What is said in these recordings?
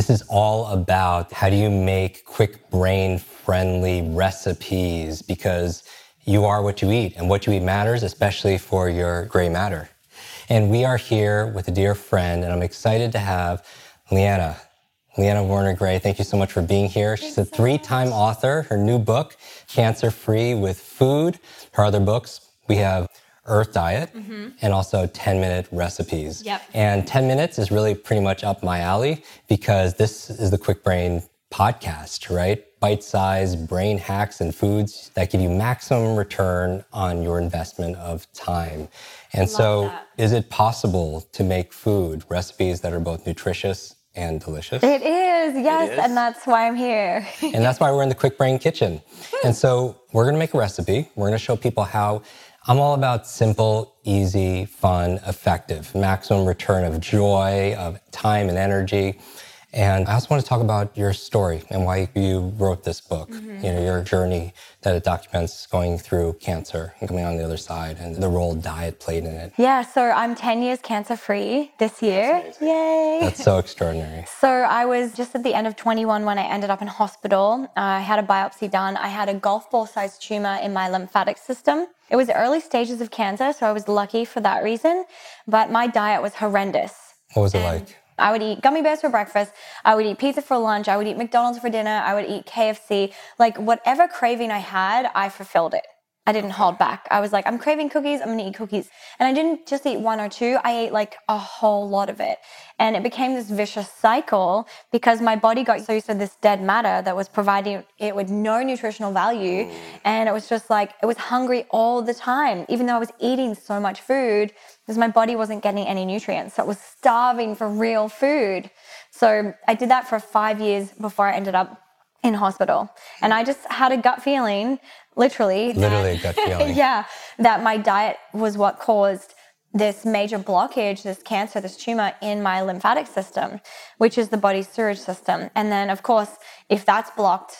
This is all about how do you make quick brain friendly recipes because you are what you eat and what you eat matters, especially for your gray matter. And we are here with a dear friend and I'm excited to have Liana. Liana Werner Gray, thank you so much for being here. She's a three time author. Her new book, Cancer Free with Food. Her other books, we have Earth Diet mm-hmm. and also 10 minute recipes. Yep. And 10 minutes is really pretty much up my alley because this is the Kwik Brain podcast, right? Bite sized brain hacks and foods that give you maximum return on your investment of time. And Love so, that. is it possible to make food recipes that are both nutritious and delicious? It is, yes, is? and that's why I'm here. and that's why we're in the Kwik Brain Kitchen. And so, we're gonna make a recipe. We're gonna show people how I'm all about simple, easy, fun, effective, maximum return of joy, of time and energy. And I also want to talk about your story and why you wrote this book, mm-hmm. you know, your journey that it documents going through cancer and coming on the other side and the role diet played in it. Yeah, so I'm 10 years cancer free this year. Yay. That's so extraordinary. So I was just at the end of 21 when I ended up in hospital. I had a biopsy done. I had a golf ball sized tumor in my lymphatic system. It was early stages of cancer, so I was lucky for that reason, but my diet was horrendous. What was it like? I would eat gummy bears for breakfast. I would eat pizza for lunch. I would eat McDonald's for dinner. I would eat KFC. Like whatever craving I had, I fulfilled it. I didn't hold back. I was like, I'm craving cookies. I'm going to eat cookies. And I didn't just eat one or two. I ate like a whole lot of it. And it became this vicious cycle because my body got so used to this dead matter that was providing it with no nutritional value. And it was just like, it was hungry all the time, even though I was eating so much food because my body wasn't getting any nutrients. So it was starving for real food. So I did that for five years before I ended up in hospital. And I hmm. just had a gut feeling literally. Literally that, gut feeling. yeah, that my diet was what caused this major blockage, this cancer, this tumor in my lymphatic system, which is the body's sewage system. And then, of course, if that's blocked,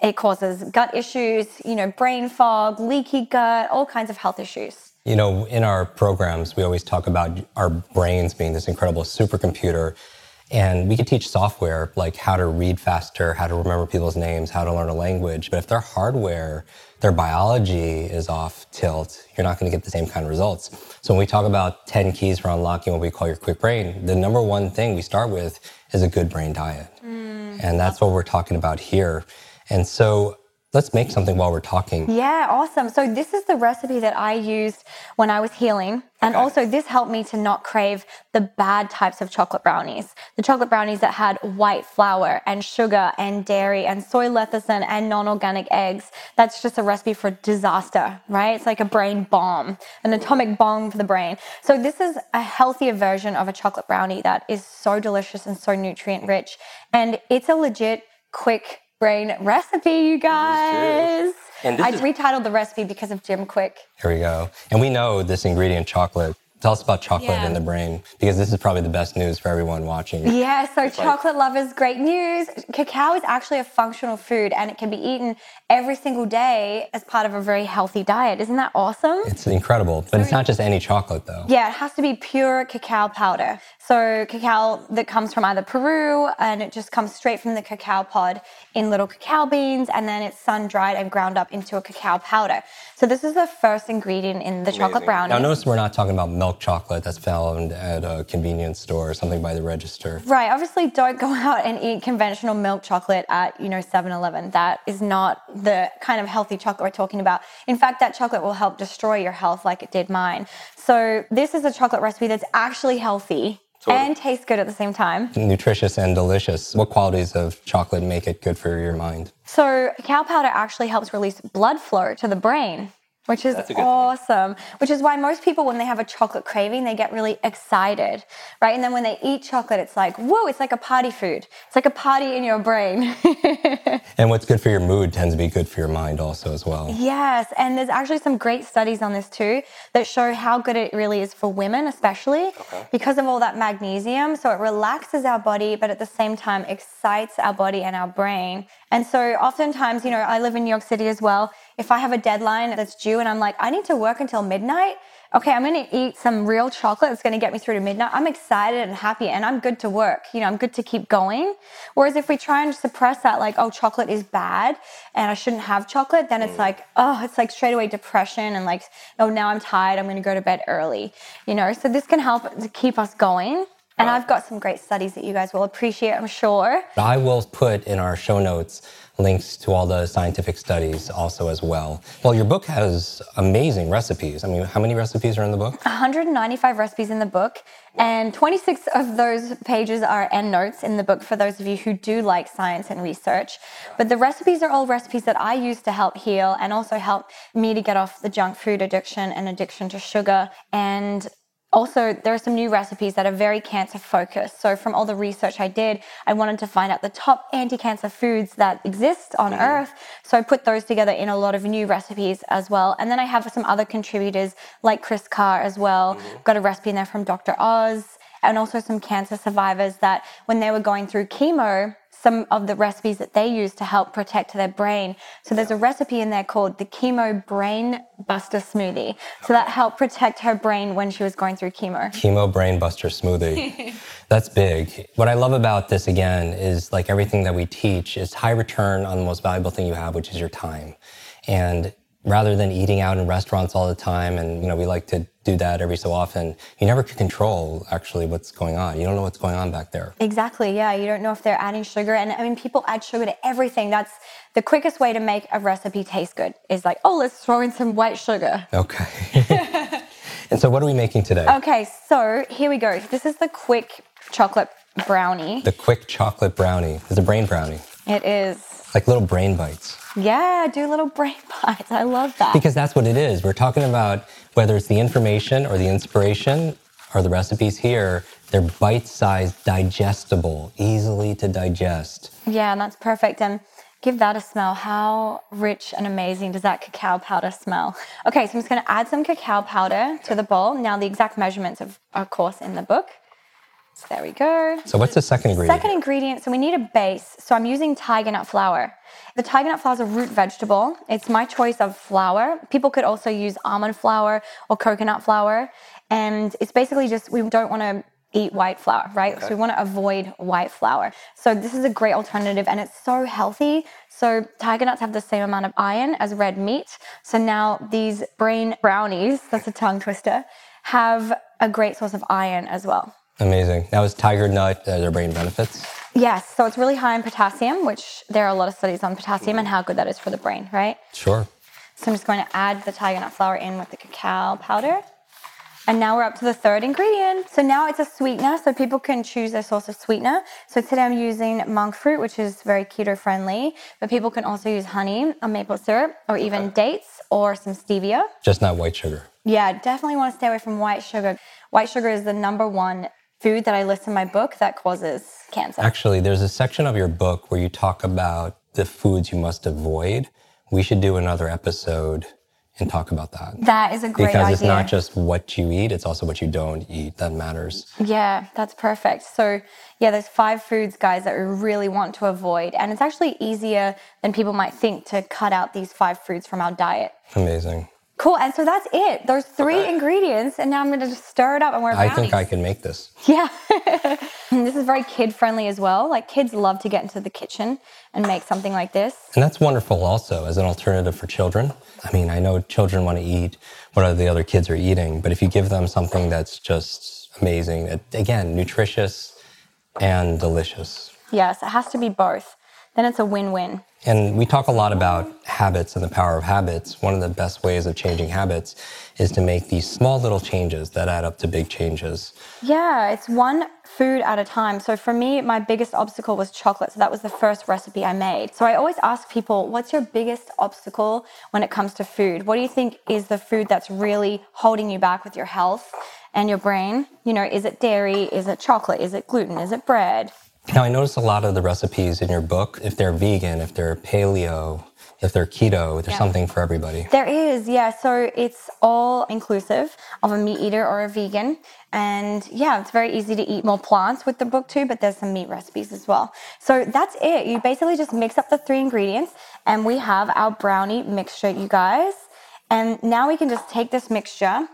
it causes gut issues, you know, brain fog, leaky gut, all kinds of health issues. You know, in our programs, we always talk about our brains being this incredible supercomputer and we could teach software like how to read faster, how to remember people's names, how to learn a language. But if their hardware, their biology is off tilt, you're not going to get the same kind of results. So when we talk about 10 keys for unlocking what we call your quick brain, the number one thing we start with is a good brain diet. Mm. And that's what we're talking about here. And so Let's make something while we're talking. Yeah, awesome. So this is the recipe that I used when I was healing. And okay. also this helped me to not crave the bad types of chocolate brownies. The chocolate brownies that had white flour and sugar and dairy and soy lecithin and non-organic eggs. That's just a recipe for disaster, right? It's like a brain bomb, an atomic bomb for the brain. So this is a healthier version of a chocolate brownie that is so delicious and so nutrient rich. And it's a legit quick brain recipe, you guys. I is- retitled the recipe because of Jim Kwik. Here we go. And we know this ingredient, chocolate, Tell us about chocolate yeah. in the brain because this is probably the best news for everyone watching. Yeah, so it's chocolate like... lovers, great news. Cacao is actually a functional food and it can be eaten every single day as part of a very healthy diet. Isn't that awesome? It's incredible, but so it's not just any chocolate though. Yeah, it has to be pure cacao powder. So cacao that comes from either Peru and it just comes straight from the cacao pod in little cacao beans and then it's sun dried and ground up into a cacao powder. So this is the first ingredient in the Amazing. chocolate brownie. Now notice we're not talking about milk chocolate that's found at a convenience store or something by the register. Right. Obviously don't go out and eat conventional milk chocolate at, you know, 7-Eleven. That is not the kind of healthy chocolate we're talking about. In fact, that chocolate will help destroy your health like it did mine. So this is a chocolate recipe that's actually healthy Totally. And tastes good at the same time. Nutritious and delicious. What qualities of chocolate make it good for your mind? So, cacao powder actually helps release blood flow to the brain. Which is That's a good thing. awesome. Which is why most people, when they have a chocolate craving, they get really excited, right? And then when they eat chocolate, it's like, whoa, it's like a party food. It's like a party in your brain. And what's good for your mood tends to be good for your mind also as well. Yes, and there's actually some great studies on this too that show how good it really is for women, especially because of all that magnesium. So it relaxes our body, but at the same time excites our body and our brain. And so oftentimes, you know, I live in New York City as well. If I have a deadline that's due and I'm like, I need to work until midnight, okay, I'm going to eat some real chocolate that's going to get me through to midnight. I'm excited and happy and I'm good to work. You know, I'm good to keep going. Whereas if we try and suppress that, like, oh, chocolate is bad and I shouldn't have chocolate, then it's mm. like, oh, it's like straight away depression and like, oh, now I'm tired. I'm going to go to bed early. You know, so this can help to keep us going. And I've got some great studies that you guys will appreciate, I'm sure. I will put in our show notes links to all the scientific studies also as well. Well, your book has amazing recipes. I mean, how many recipes are in the book? 195 recipes in the book, and 26 of those pages are endnotes in the book for those of you who do like science and research. But the recipes are all recipes that I use to help heal and also help me to get off the junk food addiction and addiction to sugar. And also, there are some new recipes that are very cancer focused. So, from all the research I did, I wanted to find out the top anti cancer foods that exist on mm-hmm. earth. So, I put those together in a lot of new recipes as well. And then I have some other contributors like Kris Carr as well. Mm-hmm. Got a recipe in there from Dr. Oz and also some cancer survivors that when they were going through chemo, some of the recipes that they use to help protect their brain. So there's a recipe in there called the chemo brain buster smoothie. So that helped protect her brain when she was going through chemo. Chemo Brain Buster Smoothie. That's big. What I love about this again is like everything that we teach is high return on the most valuable thing you have, which is your time. And rather than eating out in restaurants all the time, and you know, we like to do that every so often, you never can control actually what's going on. You don't know what's going on back there. Exactly. Yeah. You don't know if they're adding sugar. And I mean, people add sugar to everything. That's the quickest way to make a recipe taste good is like, oh, let's throw in some white sugar. Okay. and so what are we making today? Okay. So here we go. This is the quick chocolate brownie. The quick chocolate brownie. is a brain brownie. It is. Like little brain bites. Yeah, do little brain bites. I love that. Because that's what it is. We're talking about whether it's the information or the inspiration or the recipes here, they're bite sized, digestible, easily to digest. Yeah, and that's perfect. And give that a smell. How rich and amazing does that cacao powder smell? Okay, so I'm just going to add some cacao powder to the bowl. Now, the exact measurements of, of course, in the book. So there we go. So, what's the second ingredient? Second ingredient, so we need a base. So I'm using tiger nut flour. The tiger nut flour is a root vegetable. It's my choice of flour. People could also use almond flour or coconut flour. And it's basically just, we don't want to eat white flour, right? So we want to avoid white flour. So this is a great alternative and it's so healthy. So tiger nuts have the same amount of iron as red meat. So now these brain brownies, that's a tongue twister, have a great source of iron as well. Amazing. That was tiger nut, uh, their brain benefits? Yes, so it's really high in potassium, which there are a lot of studies on potassium and how good that is for the brain, right? Sure. So I'm just going to add the tiger nut flour in with the cacao powder. And now we're up to the third ingredient. So now it's a sweetener, so people can choose their source of sweetener. So today I'm using monk fruit, which is very keto friendly, but people can also use honey or maple syrup or even dates or some stevia. Just not white sugar. Yeah, definitely want to stay away from white sugar. White sugar is the number one food that I list in my book that causes cancer. Actually, there's a section of your book where you talk about the foods you must avoid. We should do another episode and talk about that. That is a great because idea. it's not just what you eat, it's also what you don't eat that matters. Yeah, that's perfect. So, yeah, there's five foods, guys, that we really want to avoid. And it's actually easier than people might think to cut out these five foods from our diet. Amazing. Cool. And so that's it. There's three ingredients. And now I'm going to just stir it up and we're ready. I think I can make this. Yeah. And this is very kid friendly as well. Like kids love to get into the kitchen and make something like this. And that's wonderful also as an alternative for children. I mean, I know children want to eat what the other kids are eating, but if you give them something that's just amazing, again, nutritious and delicious. Yes, it has to be both. Then it's a win-win. And we talk a lot about habits and the power of habits. One of the best ways of changing habits is to make these small little changes that add up to big changes. Yeah, it's one food at a time. So for me, my biggest obstacle was chocolate. So that was the first recipe I made. So I always ask people, what's your biggest obstacle when it comes to food? What do you think is the food that's really holding you back with your health and your brain? You know, is it dairy? Is it chocolate? Is it gluten? Is it bread? Now, I noticed a lot of the recipes in your book, if they're vegan, if they're paleo, if they're keto, there's Yeah. something for everybody. There is, yeah. So it's all inclusive of a meat eater or a vegan. And yeah, it's very easy to eat more plants with the book too, but there's some meat recipes as well. So that's it. You basically just mix up the three ingredients and we have our brownie mixture, you guys. And now we can just take this mixture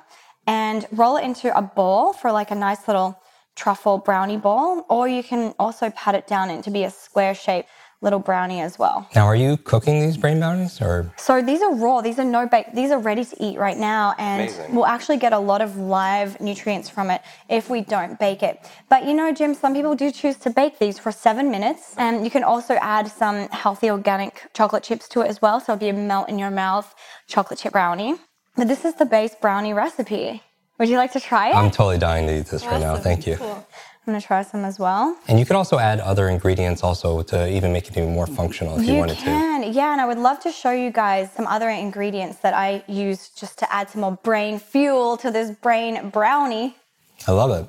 and roll it into a ball for like a nice little truffle brownie ball, or you can also pat it down into be a square shape little brownie as well. Now, are you cooking these brain brownies or? So these are raw. These are no bake. These are ready to eat right now, and Amazing. we'll actually get a lot of live nutrients from it if we don't bake it. But you know, Jim, some people do choose to bake these for seven minutes, and you can also add some healthy organic chocolate chips to it as well. So it'll be a melt in your mouth chocolate chip brownie. But this is the base brownie recipe. Would you like to try it? I'm totally dying to eat this right now. Thank you. Cool. I'm gonna try some as well. And you could also add other ingredients also to even make it even more functional if you, You wanted to. can, yeah, and I would love to show you guys some other ingredients that I use just to add some more brain fuel to this brain brownie. I love it.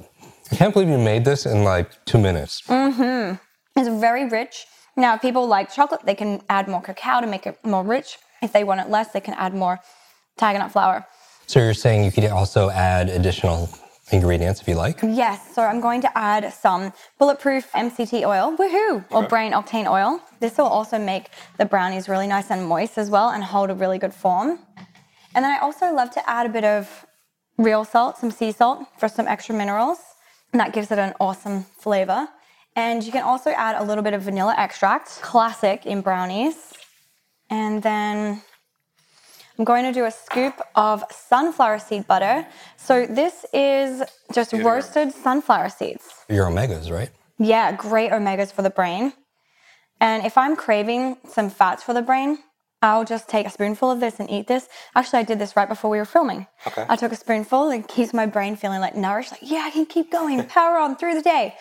I can't believe you made this in like two minutes. Mm. Hmm. It's very rich. Now, if people like chocolate, they can add more cacao to make it more rich. If they want it less, they can add more tiger nut flour. So you're saying you could also add additional ingredients if you like? Yes, so I'm going to add some bulletproof MCT oil, woohoo, or brain octane oil. This will also make the brownies really nice and moist as well and hold a really good form. And then I also love to add a bit of real salt, some sea salt for some extra minerals, and that gives it an awesome flavor. And you can also add a little bit of vanilla extract, classic in brownies. And then I'm going to do a scoop of sunflower seed butter. So this is just roasted sunflower seeds. Your omegas, right? Yeah, great omegas for the brain. And if I'm craving some fats for the brain, I'll just take a spoonful of this and eat this. Actually, I did this right before we were filming. Okay. I took a spoonful and keeps my brain feeling like nourished, like, yeah, I can keep going, power on through the day.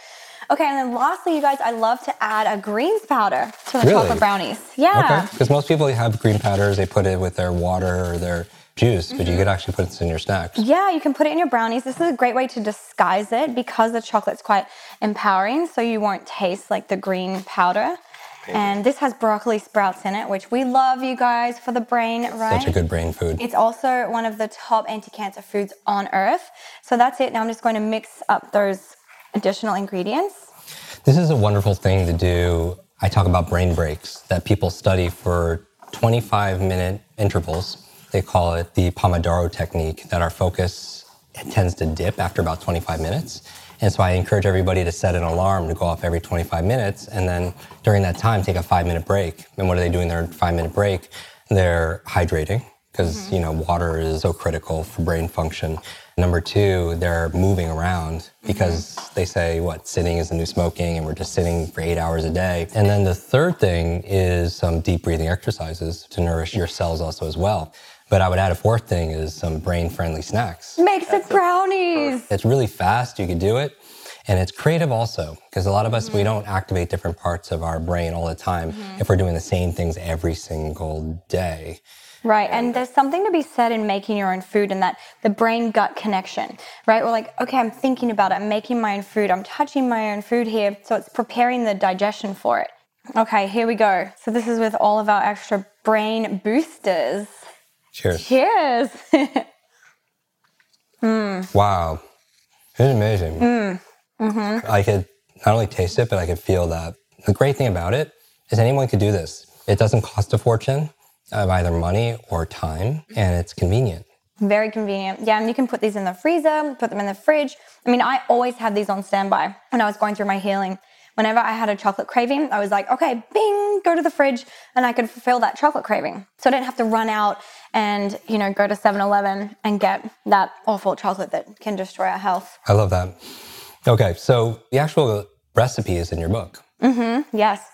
Okay, and then lastly, you guys, I love to add a greens powder to the Really? chocolate brownies. Yeah. Okay. Because most people have green powders, they put it with their water or their juice, but Mm-hmm. you could actually put this in your snacks. Yeah, you can put it in your brownies. This is a great way to disguise it because the chocolate's quite empowering, so you won't taste like the green powder. And this has broccoli sprouts in it, which we love, you guys, for the brain, right? Such a good brain food. It's also one of the top anti-cancer foods on earth. So that's it. Now I'm just going to mix up those additional ingredients. This is a wonderful thing to do. I talk about brain breaks that people study for 25 minute intervals. They call it the Pomodoro technique, that our focus tends to dip after about 25 minutes. And so I encourage everybody to set an alarm to go off every 25 minutes. And then during that time, take a five minute break. And what are they doing their five minute break? They're hydrating because, mm-hmm. you know, water is so critical for brain function. Number two, they're moving around because mm-hmm. they say, what, sitting is the new smoking, and we're just sitting for eight hours a day. And then the third thing is some deep breathing exercises to nourish your cells also as well. But I would add a fourth thing is some brain friendly snacks. Makes it brownies. It's really fast, you can do it. And it's creative also, because a lot of us, we mm-hmm. don't activate different parts of our brain all the time if we're doing the same things every single day. Right. And there's something to be said in making your own food and that the brain gut connection, right? We're like, okay, I'm thinking about it. I'm making my own food. I'm touching my own food here. So it's preparing the digestion for it. Okay, here we go. So this is with all of our extra brain boosters. Cheers. Cheers. Hmm. Wow. It's amazing. Hmm, mm-hmm. I could not only taste it, but I could feel that. The great thing about it is anyone could do this. It doesn't cost a fortune of either money or time, and it's convenient. Very convenient. Yeah, and you can put these in the freezer, put them in the fridge. I mean, I always had these on standby when I was going through my healing. Whenever I had a chocolate craving, I was like, okay, bing, go to the fridge, and I could fulfill that chocolate craving. So I didn't have to run out and, you know, go to 7 Eleven and get that awful chocolate that can destroy our health. I love that. Okay, so the actual recipe is in your book. Mm-hmm. Yes.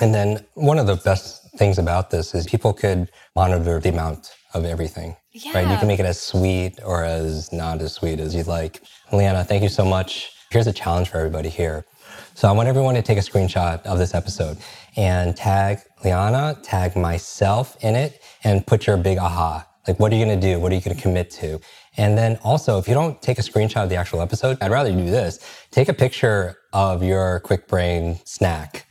And then one of the best things about this is people could monitor the amount of everything. Yeah. Right? You can make it as sweet or as not as sweet as you'd like. Liana, thank you so much. Here's a challenge for everybody here. So I want everyone to take a screenshot of this episode and tag Liana, tag myself in it, and put your big aha. Like, what are you going to do? What are you going to commit to? And then also, if you don't take a screenshot of the actual episode, I'd rather you do this. Take a picture of your quick brain snack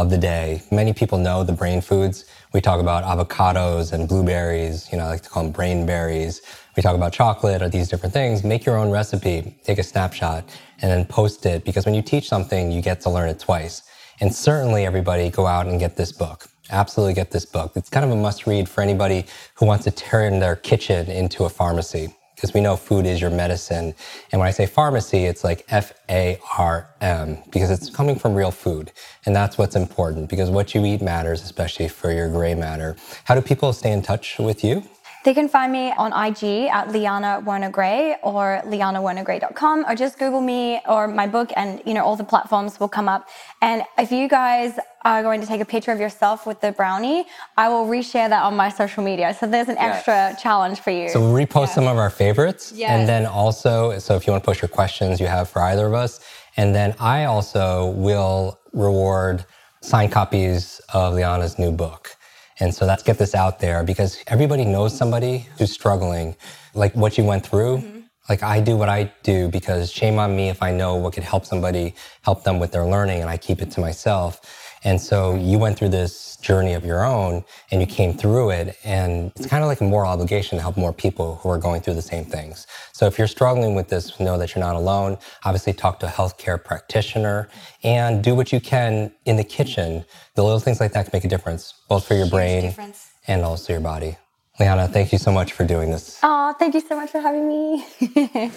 of the day. Many people know the brain foods. We talk about avocados and blueberries, you know, I like to call them brain berries. We talk about chocolate or these different things. Make your own recipe, take a snapshot, and then post it because when you teach something, you get to learn it twice. And certainly, everybody go out and get this book. Absolutely get this book. It's kind of a must read for anybody who wants to turn their kitchen into a pharmacy because we know food is your medicine. And when I say pharmacy, it's like F A R M because it's coming from real food. And that's what's important because what you eat matters, especially for your gray matter. How do people stay in touch with you? They can find me on IG at Liana Werner Gray or lianawernergray.com or just Google me or my book and you know all the platforms will come up. And if you guys are going to take a picture of yourself with the brownie, I will reshare that on my social media. So there's an extra challenge for you. So we'll repost some of our favorites. Yes. And then also, so if you want to post your questions you have for either of us. And then I also will reward signed copies of Liana's new book. And so let's get this out there because everybody knows somebody who's struggling, like what you went through. Mm-hmm. Like I do what I do because shame on me if I know what could help somebody, help them with their learning and I keep it to myself. And so you went through this journey of your own and you came through it. And it's kind of like a moral obligation to help more people who are going through the same things. So if you're struggling with this, know that you're not alone. Obviously, talk to a healthcare practitioner and do what you can in the kitchen. The little things like that can make a difference, both for your brain difference. and also your body. Liana, thank you so much for doing this. Oh, thank you so much for having me.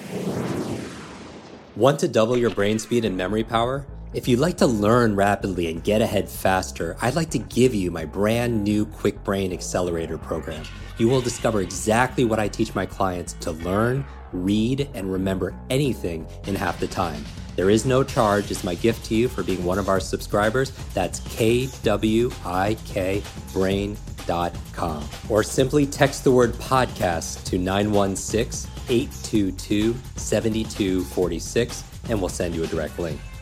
Want to double your brain speed and memory power? If you'd like to learn rapidly and get ahead faster, I'd like to give you my brand new Kwik Brain Accelerator program. You will discover exactly what I teach my clients to learn, read, and remember anything in half the time. There is no charge. It's my gift to you for being one of our subscribers. That's kwikbrain.com. Or simply text the word podcast to 916 822 7246 and we'll send you a direct link.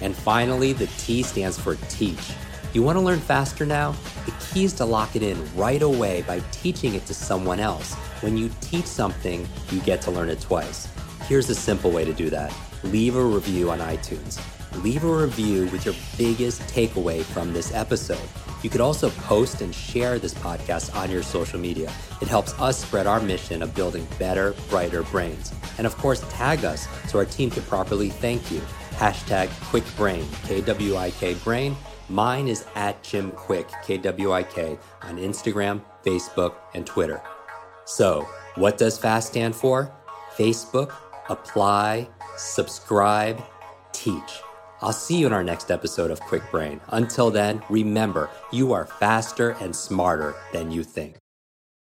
And finally, the T stands for teach. You want to learn faster now? The key is to lock it in right away by teaching it to someone else. When you teach something, you get to learn it twice. Here's a simple way to do that leave a review on iTunes. Leave a review with your biggest takeaway from this episode. You could also post and share this podcast on your social media. It helps us spread our mission of building better, brighter brains. And of course, tag us so our team can properly thank you. Hashtag KwikBrain, K W I K Brain. Mine is at Jim Kwik, K W I K, on Instagram, Facebook, and Twitter. So, what does FAST stand for? Facebook, apply, subscribe, teach. I'll see you in our next episode of Kwik Brain. Until then, remember, you are faster and smarter than you think.